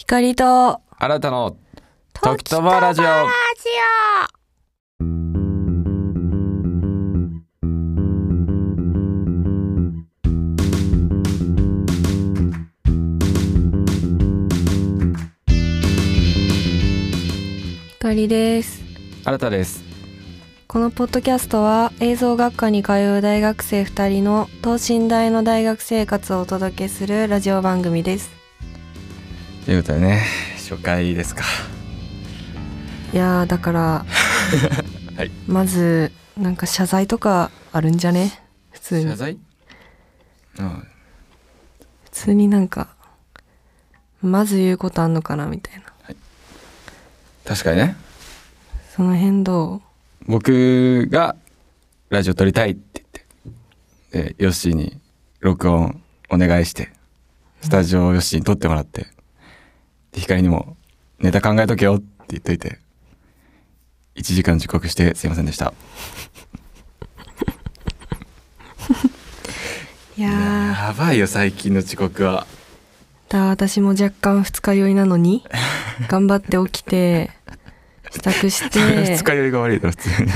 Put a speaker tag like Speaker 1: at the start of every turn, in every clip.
Speaker 1: 光と
Speaker 2: 新たの時とばラジオ。
Speaker 1: 光です。
Speaker 2: 新たです。
Speaker 1: このポッドキャストは映像学科に通う大学生2人の等身大の大学生活をお届けするラジオ番組です
Speaker 2: ということでね初回ですか。
Speaker 1: いやーだから
Speaker 2: はい。
Speaker 1: まずなんか謝罪とかあるんじゃね？普通に。
Speaker 2: 謝罪？うん。
Speaker 1: 普通になんかまず言うことあんのかなみたいな。
Speaker 2: 確かにね。
Speaker 1: その辺ど
Speaker 2: 僕がラジオ撮りたいって言って。でヨッシーに録音お願いしてスタジオをヨッシーに撮ってもらってで光にもネタ考えとけよって言っといて1時間遅刻してすいませんでした。
Speaker 1: ういやー。
Speaker 2: やばいよ最近の遅刻は。
Speaker 1: だ私も若干二日酔いなのに頑張って起きて支度して
Speaker 2: 二日酔いが悪いだろ普通に。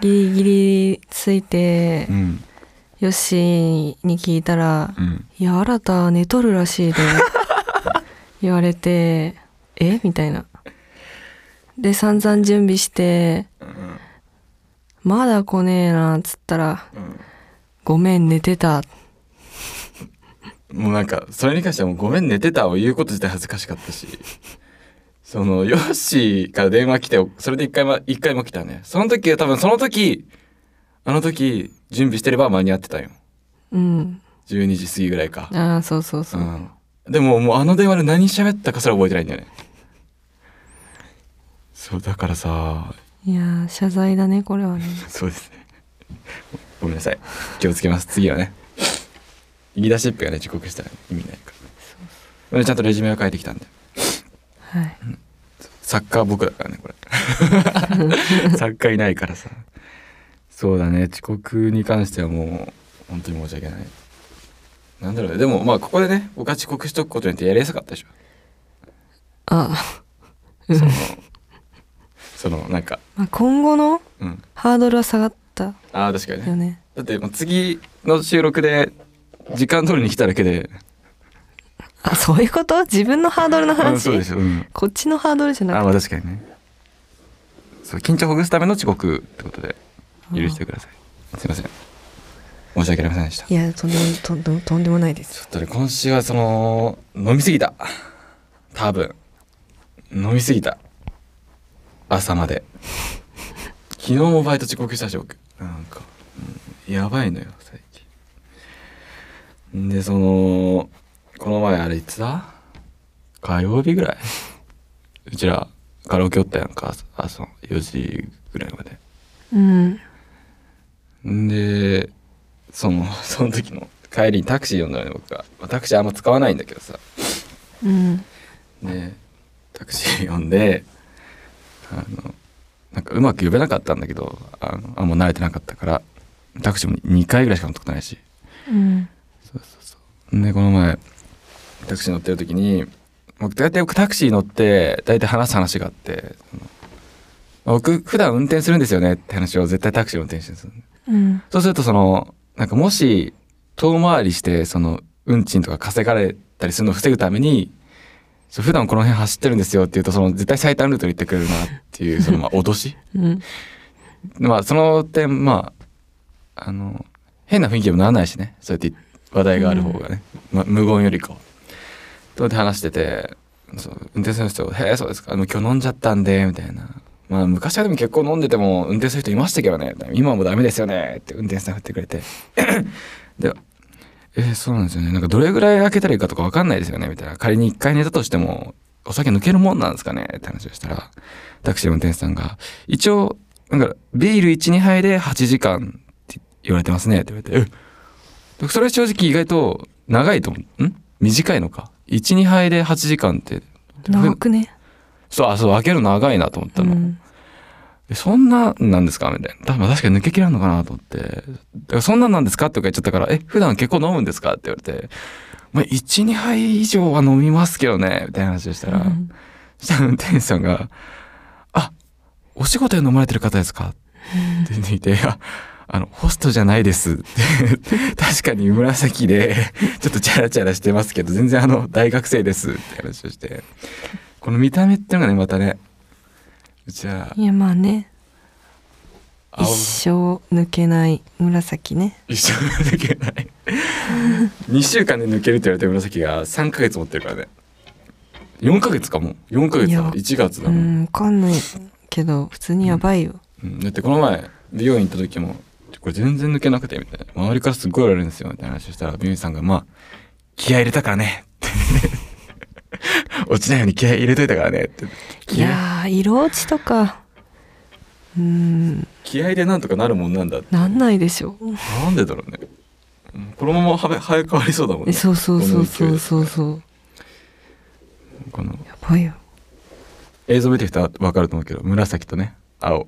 Speaker 1: ギリギリついて
Speaker 2: うん。
Speaker 1: よっしーに聞いたら
Speaker 2: うん「
Speaker 1: いや新た寝とるらしいで」言われて「え？みたいな。で散々準備して
Speaker 2: うん「
Speaker 1: まだ来ねえな」っつったら
Speaker 2: うん「
Speaker 1: ごめん寝てた」
Speaker 2: もうなんかそれに関してはもうごめん寝てたを言うこと自体恥ずかしかったし。そのヨッシーから電話来てそれで一回も一回も来たね。その時は多分その時あの時準備してれば間に合ってたよ。
Speaker 1: うん。
Speaker 2: 12時過ぎぐらいか。
Speaker 1: ああそうそうそう。う、
Speaker 2: んでももうあの電話で何喋ったかすら覚えてないんだよね。そうだからさ。
Speaker 1: いやー謝罪だねこれはね。
Speaker 2: そうですね。ごめんなさい。気をつけます。次はね。言い出しっぺがね遅刻したら意味ないから。俺ちゃんとレジュメを書いてきたんで。
Speaker 1: はい。
Speaker 2: サッカー僕だからねこれ。サッカーいないからさ。そうだね。遅刻に関してはもう本当に申し訳ないなんだろうね。でもまあここでね僕は遅刻しとくことによってやりやすかったでしょ。
Speaker 1: あうん。
Speaker 2: そのそのなんか。
Speaker 1: まあ今後の
Speaker 2: うん。
Speaker 1: ハードルは下がった
Speaker 2: ああ確かにね。
Speaker 1: よね。
Speaker 2: だってもう次の収録で時間通りに来ただけで。
Speaker 1: あそういうこと？自分のハードルの
Speaker 2: うん
Speaker 1: 話
Speaker 2: そうでしょ、うん、
Speaker 1: こっちのハードルじゃな
Speaker 2: あ
Speaker 1: く
Speaker 2: まあ確かにね。そう緊張をほぐすための遅刻ってことで許してください。すいません申し訳ありませんでした。
Speaker 1: ていやとんでもとんでもとんでもないです。
Speaker 2: ちょっとね今週はその飲みすぎた。多分。飲みすぎた。朝まで。昨日もバイト遅刻したし僕。なんか、うんやばいのよ最近。でそのこの前あれいつだ火曜日ぐらい。うちらカラオケおったやんか朝朝4時ぐらいまで。
Speaker 1: うん
Speaker 2: その その時の帰りにタクシー呼んだのね僕が、まあタクシーあんま使わないんだけどさ。
Speaker 1: うん。
Speaker 2: でタクシー呼んであのなんかうまく呼べなかったんだけどあのあんま慣れてなかったからタクシーも2回ぐらいしか乗ったことないし。
Speaker 1: うん。
Speaker 2: そうそうそう。でこの前タクシー乗ってる時に僕大体僕タクシー乗って大体話す話があって僕普段運転するんですよねって話を絶対タクシー運転してるんですよ
Speaker 1: うん。
Speaker 2: そうするとそのなんかもし遠回りしてその運賃とか稼がれたりするのを防ぐためにそう普段この辺走ってるんですよって言うとその絶対最短ルートに行ってくれるなっていうそのまあ脅し。
Speaker 1: うん。
Speaker 2: まあその点まああの変な雰囲気にもならないしね。そうやって話題がある方がね、まあ、無言よりかは。とで話しててそう運転する人「へえそうですか。あの今日飲んじゃったんで」みたいな。まあ昔はでも結構飲んでても運転する人いましたけどね。今はもうダメですよね。って運転手さん振ってくれて。でえーそうなんですよね。なんかどれぐらい開けたらいいかとか分かんないですよね。みたいな。仮に一回寝たとしてもお酒抜けるもんなんですかね。って話をしたらタクシー運転手さんが一応なんかビール12杯で8時間って言われてますね。って言われてえ？それは正直意外と長いと思う。ん？短いのか。12杯で8時間って。
Speaker 1: 長くね。
Speaker 2: そうあそう開けるの長いなと思ったの、
Speaker 1: うん。
Speaker 2: えそんななんですかみたいな。多分確かに抜けきらんのかなと思って。だからそんなんなんですかって言っちゃったから、え、普段結構飲むんですかって言われて、まあ、12杯以上は飲みますけどねみたいな話をしたら、
Speaker 1: うん。
Speaker 2: そしたら運転手さんが「あお仕事で飲まれてる方ですか?」って言っていて「いやあのホストじゃないです」って確かに紫でちょっとチャラチャラしてますけど全然あの大学生です。って話をしてこの見た目っていうのがねまたねうちはい
Speaker 1: やまあね。
Speaker 2: 青。
Speaker 1: 一生抜けない紫ね。
Speaker 2: 一生抜けない。2週間で抜けるって言われた紫が3ヶ月持ってるからね。4ヶ月かも。4ヶ月だ
Speaker 1: いや
Speaker 2: 1月だ
Speaker 1: う
Speaker 2: もん、
Speaker 1: んわかんないけど普通にやばいよ、
Speaker 2: うん。だってこの前美容院行った時もこれ全然抜けなくてみたいな。周りからすっごい言われるんですよみたいな話をしたら美容院さんがまあ気合い入れたからね。って 落ちないように気合い入れといたからねって。
Speaker 1: い。やー色落ちとか。うん。
Speaker 2: 気合でなんとかなるもんなんだ
Speaker 1: なんないでしょ。
Speaker 2: なんでだろうね。うんこのままは早く変わりそうだもんね。
Speaker 1: えそうそうそうそうそう。そう
Speaker 2: この。
Speaker 1: やばいよ。
Speaker 2: 映像見てる人は分かると思うけど紫とね青。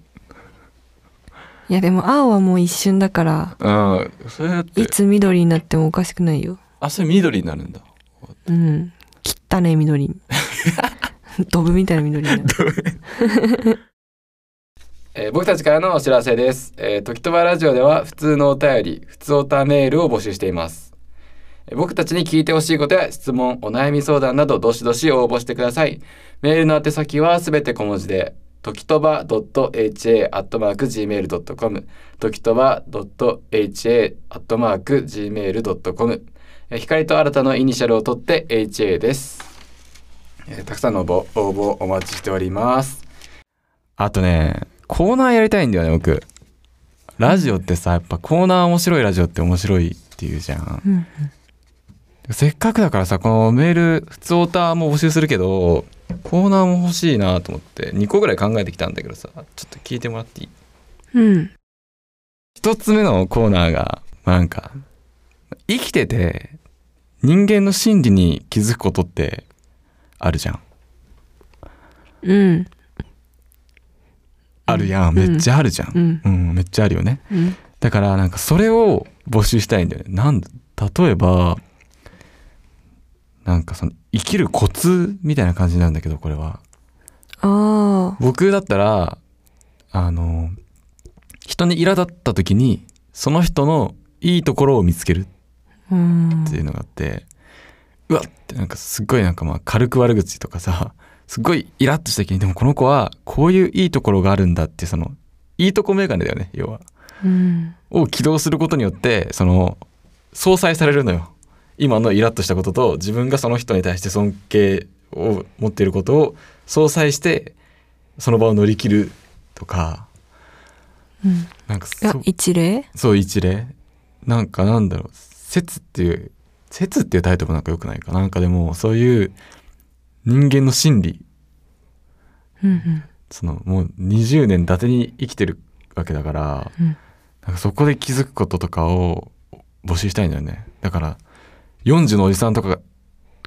Speaker 1: いやでも青はもう一瞬だから
Speaker 2: ああそれだって。
Speaker 1: いつ緑になってもおかしくないよ。
Speaker 2: あそれ緑になるんだ。
Speaker 1: うん汚ね緑に ドブみたいな緑になる
Speaker 2: えー僕たちからのお知らせです。えー、時とばラジオでは普通のお便り、普通おたメールを募集しています。えー僕たちに聞いてほしいことや質問、お悩み相談などどしどし応募してください。メールの宛先はすべて小文字で、時とば .ha.gmail.com、時とば .ha.gmail.com、えー光と新たのイニシャルを取って HA です。えーたくさんの応募応募お待ちしております。あとね、コーナーやりたいんだよね、僕。ラジオってさ、やっぱコーナー面白いラジオって面白いっていうじゃん。
Speaker 1: うん
Speaker 2: せっかくだからさ、このメール、普通オタも募集するけど、コーナーも欲しいなと思って、2個ぐらい考えてきたんだけどさ、ちょっと聞いてもらっていい？
Speaker 1: うん
Speaker 2: 一つ目のコーナーが、まあなんか、生きてて、人間の心理に気づくことってあるじゃん。
Speaker 1: うん
Speaker 2: あるやん。
Speaker 1: うん
Speaker 2: めっちゃあるじゃん。
Speaker 1: うん
Speaker 2: うん、めっちゃあるよね。
Speaker 1: うん
Speaker 2: だからなんかそれを募集したいんだよね。なん例えばなんかその生きるコツみたいな感じなんだけどこれは
Speaker 1: ああ
Speaker 2: 僕だったらあの人に苛立った時にその人のいいところを見つける
Speaker 1: うん
Speaker 2: っていうのがあって、うわっってなんかすっごいなんかまあ軽く悪口とかさすっごいイラッとした時にでもこの子はこういういいところがあるんだってそのいいとこメガネだよね要は。
Speaker 1: うん。
Speaker 2: を起動することによってその相殺されるのよ。今のイラッとしたことと自分がその人に対して尊敬を持っていることを相殺してその場を乗り切るとか。
Speaker 1: うん。
Speaker 2: なんか
Speaker 1: あ
Speaker 2: そ
Speaker 1: 一例？
Speaker 2: そう一例。なんかなんだろう説っていう説っていうタイトルもなんかよくないかなんかでもそういう人間の心理
Speaker 1: うんうん
Speaker 2: そのもう20年伊達に生きてるわけだから
Speaker 1: うん
Speaker 2: なんかそこで気づくこととかを募集したいんだよね。だから、40のおじさんとか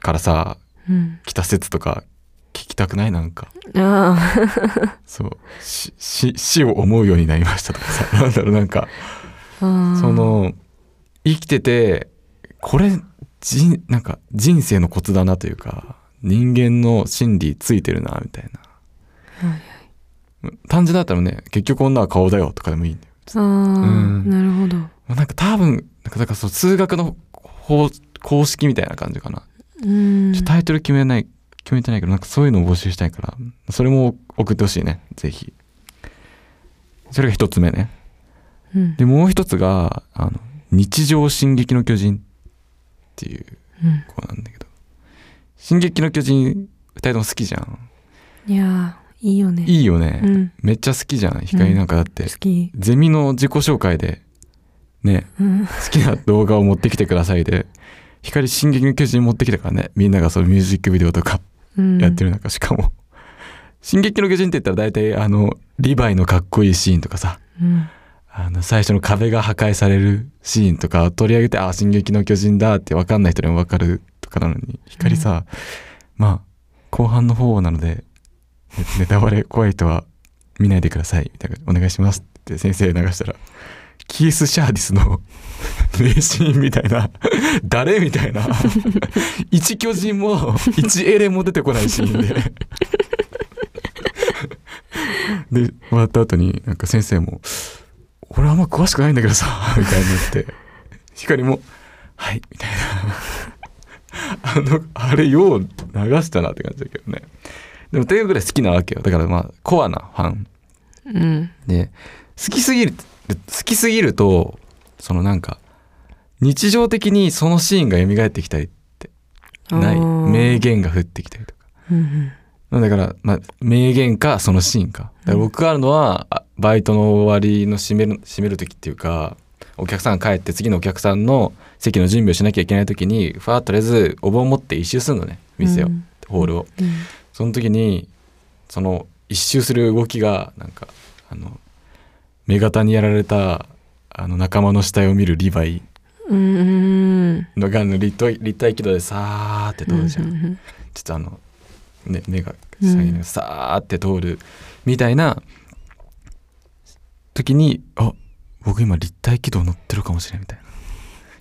Speaker 2: からさ、
Speaker 1: うん
Speaker 2: 来た説とか聞きたくない？なんか。
Speaker 1: あ
Speaker 2: そう。死を思うようになりましたとかさ。なんだろう、なんか、
Speaker 1: あああ
Speaker 2: その、生きてて、これ、人、なんか人生のコツだなというか、人間の心理ついてるな、みたいな。
Speaker 1: はい
Speaker 2: 単純だったらね、結局女は顔だよとかでもいいんだよ。
Speaker 1: ああ、
Speaker 2: ん
Speaker 1: なるほど
Speaker 2: まあなんか多分、なんかだからそう数学の方公式みたいな感じかな。
Speaker 1: うん
Speaker 2: タイトル決めない、決めてないけど、なんかそういうのを募集したいから、それも送ってほしいね、ぜひ。それが一つ目ね。
Speaker 1: うん
Speaker 2: で、もう一つが、あの、日常進撃の巨人っていう
Speaker 1: うん。
Speaker 2: 子なんだけど、進撃の巨人、二人とも好きじゃん。
Speaker 1: いやーいいよね。
Speaker 2: いいよね。
Speaker 1: うん。
Speaker 2: めっちゃ好きじゃん。光なんかだって、
Speaker 1: 好き。
Speaker 2: ゼミの自己紹介で、ね、
Speaker 1: うん。
Speaker 2: 好きな動画を持ってきてくださいで、光進撃の巨人持ってきたからね。みんながそのミュージックビデオとか
Speaker 1: うん。
Speaker 2: やってる中、しかも、進撃の巨人って言ったら大体あの、リヴァイのかっこいいシーンとかさ、
Speaker 1: うん
Speaker 2: あの、最初の壁が破壊されるシーンとか取り上げて、あ、進撃の巨人だって分かんない人にも分かるとかなのに、光さ、まあ、後半の方なので、ネタバレ怖い人は見ないでください、みたいな、お願いしますって先生流したら、キース・シャーディスの 名シーンみたいな誰みたいな一巨人も一エレも出てこないシーンで。で終わった後になんか先生も「俺あんま詳しくないんだけどさ」みたいに言って。光も「はい」みたいな。あのあれよう流したなって感じだけどね。でもというぐらい好きなわけよ。だからまあコアなファン。
Speaker 1: うん。
Speaker 2: で好きすぎる好きすぎるとそのなんか日常的にそのシーンが蘇ってきたりってない。名言が降ってきたりとか。
Speaker 1: うん
Speaker 2: だから、まあ、名言かそのシーンか。僕があるのは、あバイトの終わりの閉める閉める時っていうかお客さんが帰って次のお客さんの席の準備をしなきゃいけない時にファーッとりあえずお盆持って一周するのね店を、
Speaker 1: うん。
Speaker 2: ホールを。
Speaker 1: うん。
Speaker 2: その時にその一周する動きがなんかあの目型にやられたあの仲間の死体を見るリヴァイ。
Speaker 1: うん。うん
Speaker 2: のがあの立体立体軌道でさーって通るじゃん、
Speaker 1: うん
Speaker 2: ちょっとあの、ね、目が下げながらさーって通るみたいな時にあ僕今立体軌道乗ってるかもしれんみたいな。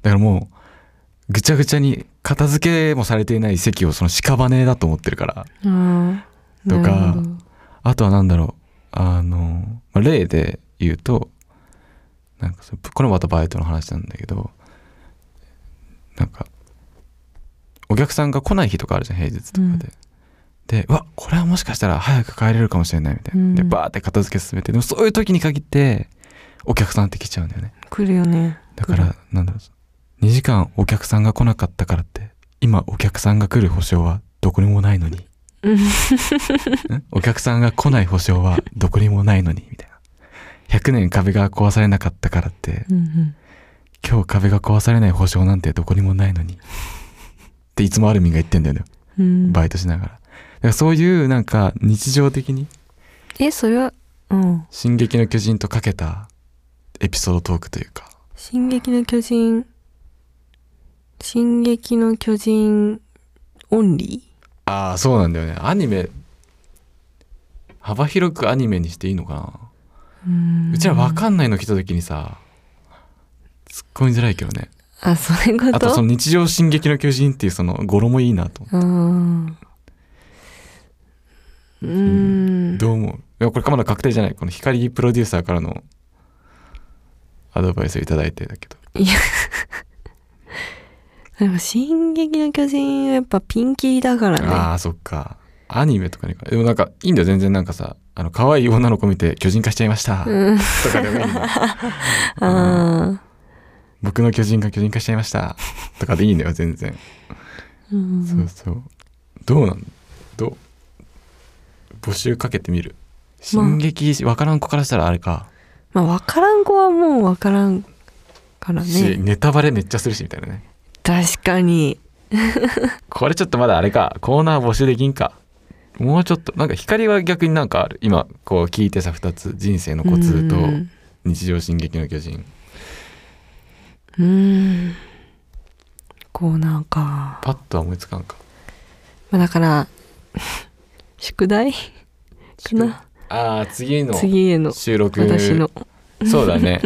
Speaker 2: だからもうぐちゃぐちゃに片付けもされていない席をその屍だと思ってるから。とかあとは何だろう。あの、まあ例で言うとなんかこれもまたバイトの話なんだけどなんかお客さんが来ない日とかあるじゃん平日とかで、
Speaker 1: うん
Speaker 2: でうわこれはもしかしたら早く帰れるかもしれないみたいな、で
Speaker 1: うん。
Speaker 2: バーって片付け進めてでもそういう時に限ってお客さんって来ちゃうんだよね。
Speaker 1: 来るよね。
Speaker 2: だからなんだろう。2時間お客さんが来なかったからって今お客さんが来る保証はどこにもないのに。お客さんが来ない保証はどこにもないのにみたいな。100年壁が壊されなかったからって
Speaker 1: うんうん。
Speaker 2: 今日壁が壊されない保証なんてどこにもないのに。っていつもアルミンが言ってんだよね。
Speaker 1: うん。
Speaker 2: バイトしながら。だからそういうなんか日常的に
Speaker 1: えそれはうん「
Speaker 2: 進撃の巨人」とかけたエピソードトークというか「
Speaker 1: 進撃の巨人」「進撃の巨人」オンリ
Speaker 2: ああそうなんだよね。アニメ幅広くアニメにしていいのかな。
Speaker 1: ーうん。
Speaker 2: うちら分かんないの来た時にさ突っ込みづらいけどね。
Speaker 1: あそういうこと？
Speaker 2: あとその日常進撃の巨人っていうその語呂もいいなと思
Speaker 1: うんう
Speaker 2: うん。どう思う？いやこれまだ確定じゃない。この光プロデューサーからのアドバイスをいただいてだけど。
Speaker 1: でも「進撃の巨人」はやっぱピンキリだからね。
Speaker 2: ああそっか。アニメとかにでもなんかいいんだよ全然なんかさ。あの可愛い女の子見て巨人化しちゃいました、
Speaker 1: うん。
Speaker 2: とかでもいいの。
Speaker 1: あ
Speaker 2: 僕の巨人が巨人化しちゃいました。とかでいいのよ全然、
Speaker 1: ーうん。
Speaker 2: そうそう。どうなん？どう？募集かけてみる。進撃わからん子からしたらあれか、
Speaker 1: まあ分からん子はもう分からんから
Speaker 2: し
Speaker 1: ね
Speaker 2: ネタバレめっちゃするしみたいなね。
Speaker 1: 確かに。
Speaker 2: これちょっとまだあれか。コーナー募集できんか。もうちょっとなんか光は逆になんかある。今こう聞いてさ2つ。人生のコツと
Speaker 1: うん。
Speaker 2: 日常進撃の巨人。
Speaker 1: うん。コーナーか。
Speaker 2: パッとは思いつかんか。
Speaker 1: まあだから宿題？かな？
Speaker 2: ああ次の
Speaker 1: 次への
Speaker 2: 収録。
Speaker 1: 私の。
Speaker 2: そうだね。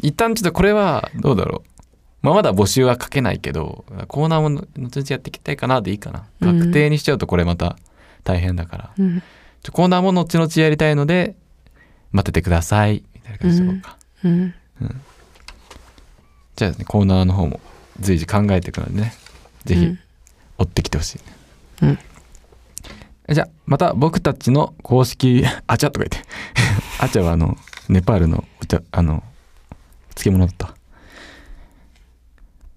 Speaker 2: い一旦ちょっとこれはどうだろう。まあまだ募集はかけないけどコーナーも後々やっていきたいかなでいいかな。
Speaker 1: うん。
Speaker 2: 確定にしちゃうとこれまた大変だから、
Speaker 1: うん。
Speaker 2: ちょコーナーも後々やりたいので待っててください。みたいな感じでいこうか、
Speaker 1: うん。
Speaker 2: じゃあ、ね、コーナーの方も随時考えていくのでね。ぜひ
Speaker 1: うん。
Speaker 2: 追ってきてほしい、
Speaker 1: うん
Speaker 2: じゃあまた僕たちの公式 あちゃとか言って。あちゃはあのネパールのお茶あの漬物だった。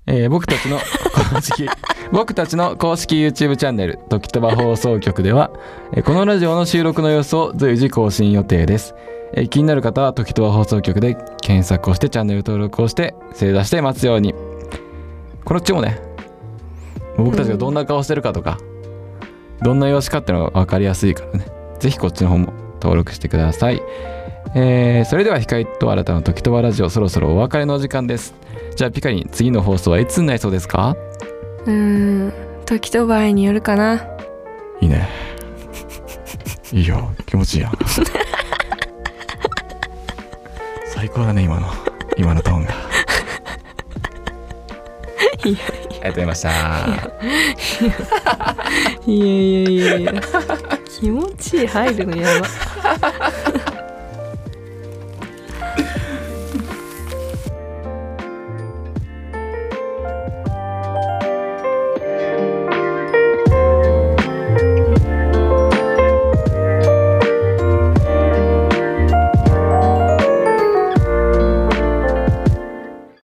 Speaker 2: えー僕たちの公式 僕たちの公式 YouTube チャンネル「時とば放送局」では、えーこのラジオの収録の様子を随時更新予定です、えー気になる方は「時とば放送局」で検索をしてチャンネル登録をして正座して待つように。このうちもね僕たちがどんな顔してるかとか、どんな様子かってのが分かりやすいからね。ぜひこっちの方も登録してください。えーそれでは光と新たな時とばラジオそろそろお別れのお時間です。じゃあピカリン次の放送はいつになりそうですか？
Speaker 1: うん時と場合によるかな。い
Speaker 2: いね。いいよ。気持ちいいやん。最高だね今の。今のトーンが。
Speaker 1: いや
Speaker 2: ありがとうございました。
Speaker 1: いやいやいやいや。気持ちいい。入るのやば。